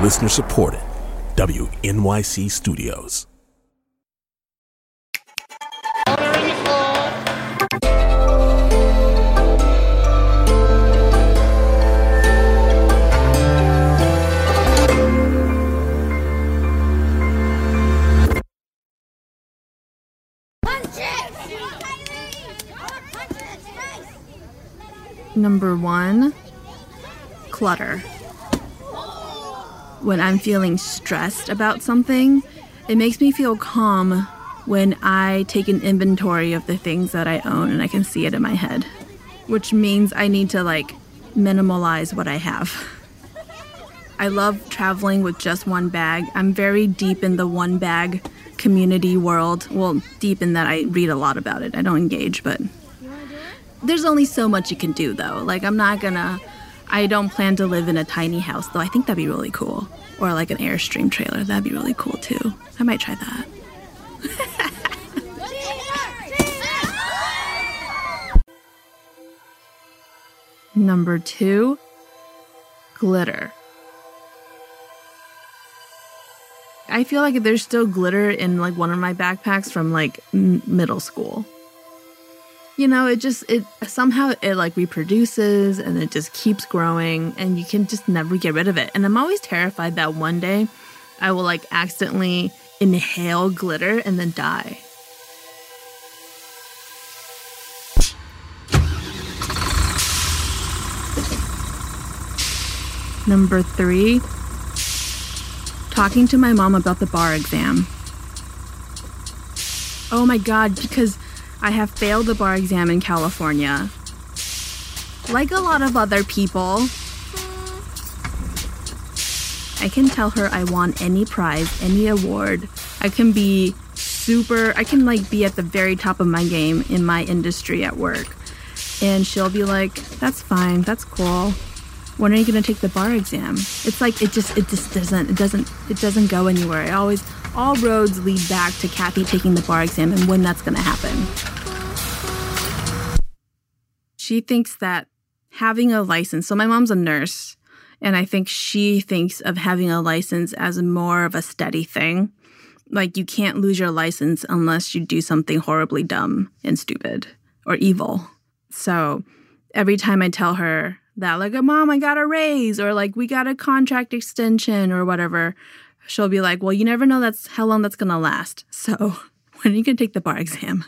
Listener supported. WNYC Studios. Number one, clutter. When I'm feeling stressed about something, it makes me feel calm when I take an inventory of the things that I own and I can see it in my head, which means I need to like minimalize what I have. I love traveling with just one bag. I'm very deep in the one bag community world. Well, deep in that I read a lot about it. I don't engage, but there's only so much you can do though. Like I'm not gonna I don't plan to live in a tiny house though. I think that'd be really cool. Or like an Airstream trailer. That'd be really cool too. I might try that. Number 2, glitter. I feel like there's still glitter in like one of my backpacks from like m- middle school you know it just it somehow it like reproduces and it just keeps growing and you can just never get rid of it. And i'm always terrified that one day i will like accidentally inhale glitter and then die. Number three talking to my mom about the bar exam. Oh my god because I have failed the bar exam in California. Like a lot of other people, I can tell her I want any prize, any award. I can be super, I can like be at the very top of my game in my industry at work. And she'll be like, that's fine, that's cool. When are you gonna take the bar exam? It's like it just it just doesn't it doesn't it doesn't go anywhere. It always all roads lead back to Kathy taking the bar exam and when that's gonna happen. She thinks that having a license, so my mom's a nurse, and I think she thinks of having a license as more of a steady thing. Like you can't lose your license unless you do something horribly dumb and stupid or evil. So every time I tell her that, like, a mom, I got a raise, or like, we got a contract extension, or whatever, she'll be like, well, you never know that's how long that's gonna last. So when are you gonna take the bar exam?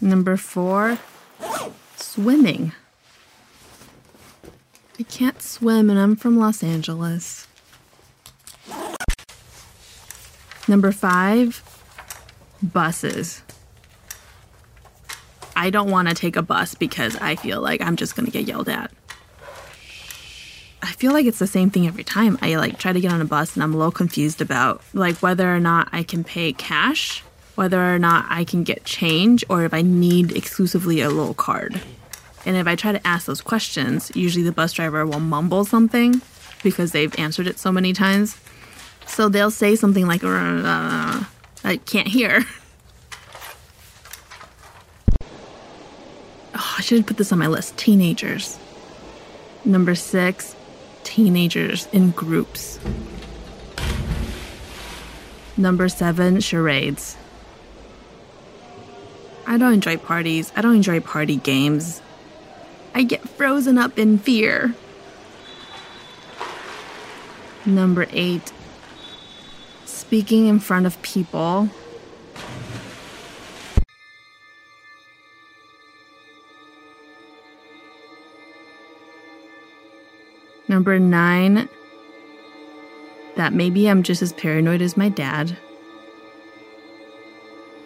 Number four, swimming. I can't swim and I'm from Los Angeles. Number five, buses. I don't want to take a bus because I feel like I'm just going to get yelled at. I feel like it's the same thing every time. I like try to get on a bus and I'm a little confused about like whether or not I can pay cash whether or not I can get change or if I need exclusively a little card. And if I try to ask those questions, usually the bus driver will mumble something because they've answered it so many times. So they'll say something like, I can't hear. Oh, I should put this on my list. Teenagers. Number six, teenagers in groups. Number seven, charades. I don't enjoy parties. I don't enjoy party games. I get frozen up in fear. Number eight, speaking in front of people. Number nine, that maybe I'm just as paranoid as my dad.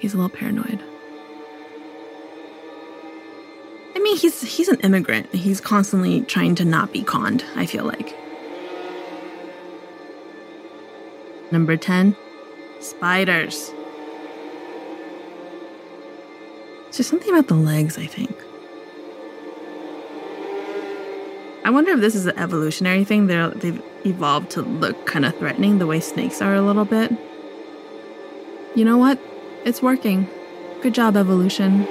He's a little paranoid. I mean, he's he's an immigrant. He's constantly trying to not be conned, I feel like. Number 10, spiders. Just something about the legs, I think. I wonder if this is an evolutionary thing. They're, they've evolved to look kind of threatening the way snakes are a little bit. You know what? It's working. Good job, evolution.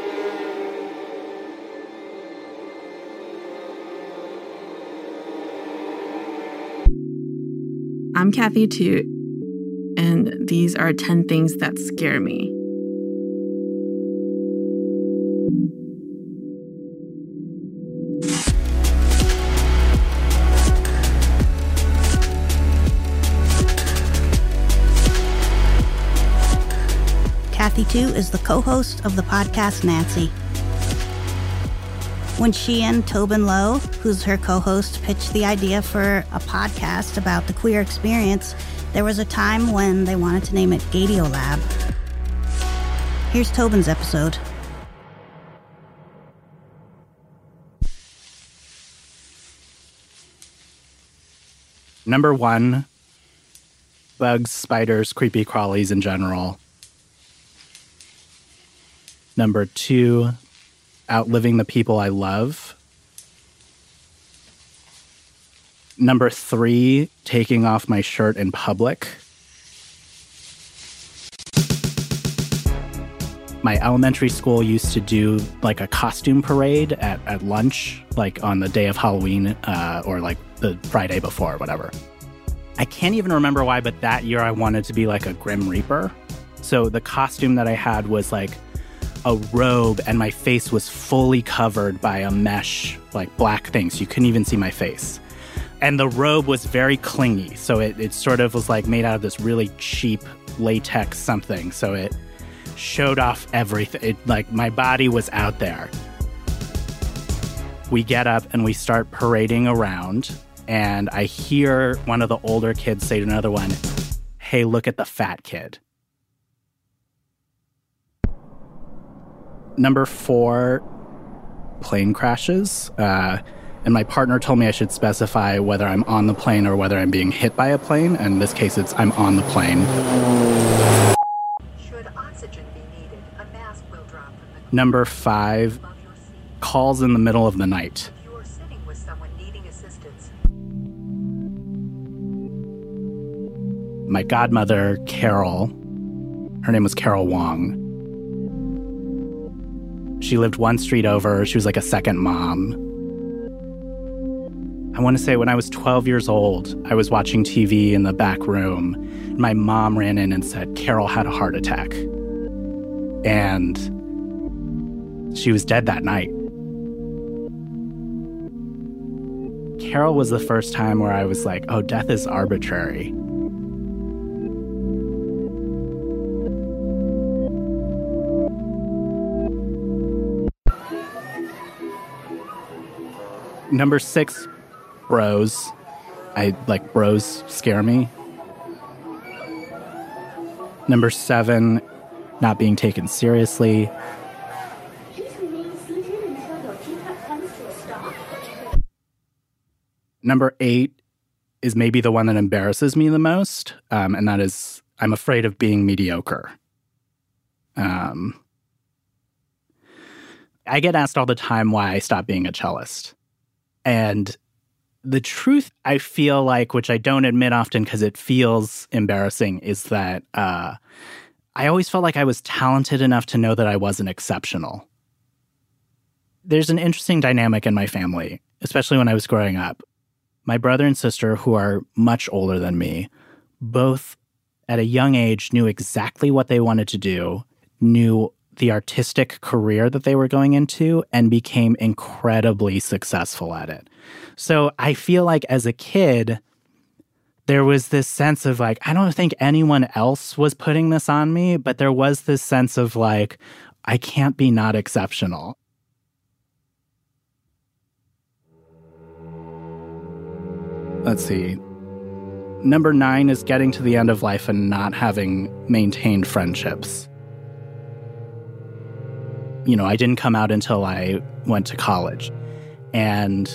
I'm Kathy Tu, and these are 10 things that scare me. Kathy Tu is the co host of the podcast Nancy. When she and Tobin Low, who's her co host, pitched the idea for a podcast about the queer experience, there was a time when they wanted to name it Gaydiolab. Here's Tobin's episode. Number one, bugs, spiders, creepy crawlies in general. Number two, outliving the people I love. Number three, taking off my shirt in public. My elementary school used to do like a costume parade at, at lunch, like on the day of Halloween uh, or like the Friday before, or whatever. I can't even remember why, but that year I wanted to be like a Grim Reaper. So the costume that I had was like a robe, and my face was fully covered by a mesh, like black thing. So you couldn't even see my face. And the robe was very clingy. So it, it sort of was like made out of this really cheap latex something. So it showed off everything. It, like my body was out there. We get up and we start parading around and I hear one of the older kids say to another one, Hey, look at the fat kid. Number four, plane crashes. Uh, and my partner told me I should specify whether I'm on the plane or whether I'm being hit by a plane. And in this case, it's I'm on the plane. Should oxygen be needed, a mask will drop from the Number five, above your seat. calls in the middle of the night. If you are sitting with someone needing assistance, My godmother, Carol, her name was Carol Wong. She lived one street over. She was like a second mom. I want to say when I was 12 years old, I was watching TV in the back room. My mom ran in and said, Carol had a heart attack. And she was dead that night. Carol was the first time where I was like, oh, death is arbitrary. Number six, bros. I like bros scare me. Number seven, not being taken seriously. Number eight is maybe the one that embarrasses me the most, um, and that is I'm afraid of being mediocre. Um, I get asked all the time why I stopped being a cellist. And the truth I feel like, which I don't admit often because it feels embarrassing, is that uh, I always felt like I was talented enough to know that I wasn't exceptional. There's an interesting dynamic in my family, especially when I was growing up. My brother and sister, who are much older than me, both at a young age knew exactly what they wanted to do, knew the artistic career that they were going into, and became incredibly successful at it. So I feel like as a kid, there was this sense of like, I don't think anyone else was putting this on me, but there was this sense of like, I can't be not exceptional. Let's see. Number nine is getting to the end of life and not having maintained friendships. You know, I didn't come out until I went to college. And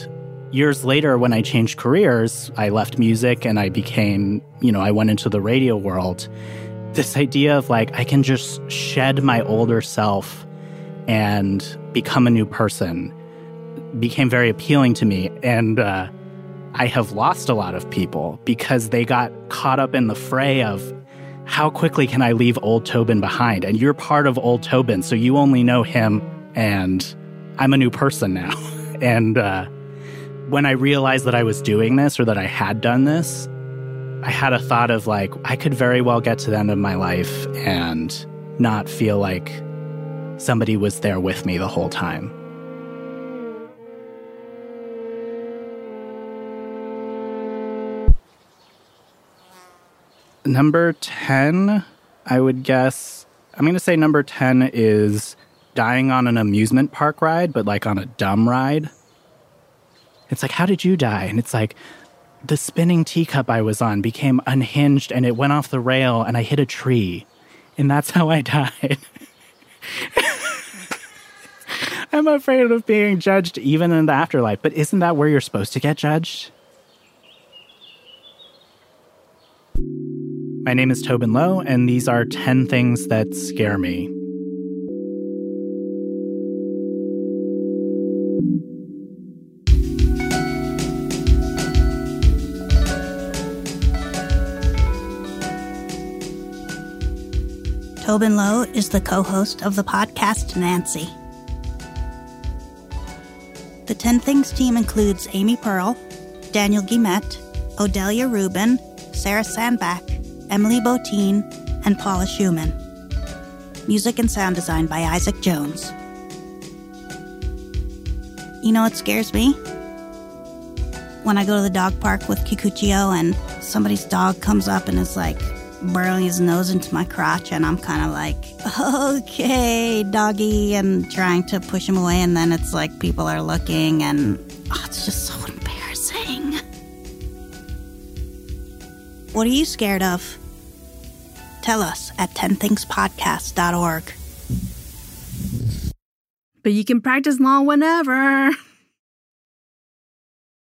years later, when I changed careers, I left music and I became, you know, I went into the radio world. This idea of like, I can just shed my older self and become a new person became very appealing to me. And uh, I have lost a lot of people because they got caught up in the fray of how quickly can I leave old Tobin behind? And you're part of old Tobin, so you only know him, and I'm a new person now. and uh, when I realized that I was doing this or that I had done this, I had a thought of like, I could very well get to the end of my life and not feel like somebody was there with me the whole time. Number 10, I would guess, I'm going to say number 10 is dying on an amusement park ride, but like on a dumb ride. It's like, how did you die? And it's like, the spinning teacup I was on became unhinged and it went off the rail and I hit a tree. And that's how I died. I'm afraid of being judged even in the afterlife, but isn't that where you're supposed to get judged? My name is Tobin Low, and these are 10 things that scare me. Tobin Low is the co host of the podcast Nancy. The 10 Things team includes Amy Pearl, Daniel Guillemette, Odelia Rubin, Sarah Sandbach, Emily Botein, and Paula Szuchman. Music and sound design by Isaac Jones. You know what scares me? When I go to the dog park with Kikuchio and somebody's dog comes up and is like burrowing his nose into my crotch, and I'm kind of like, okay, doggy, and trying to push him away, and then it's like people are looking, and oh, it's just so What are you scared of? Tell us at 10thingspodcast.org. But you can practice law whenever.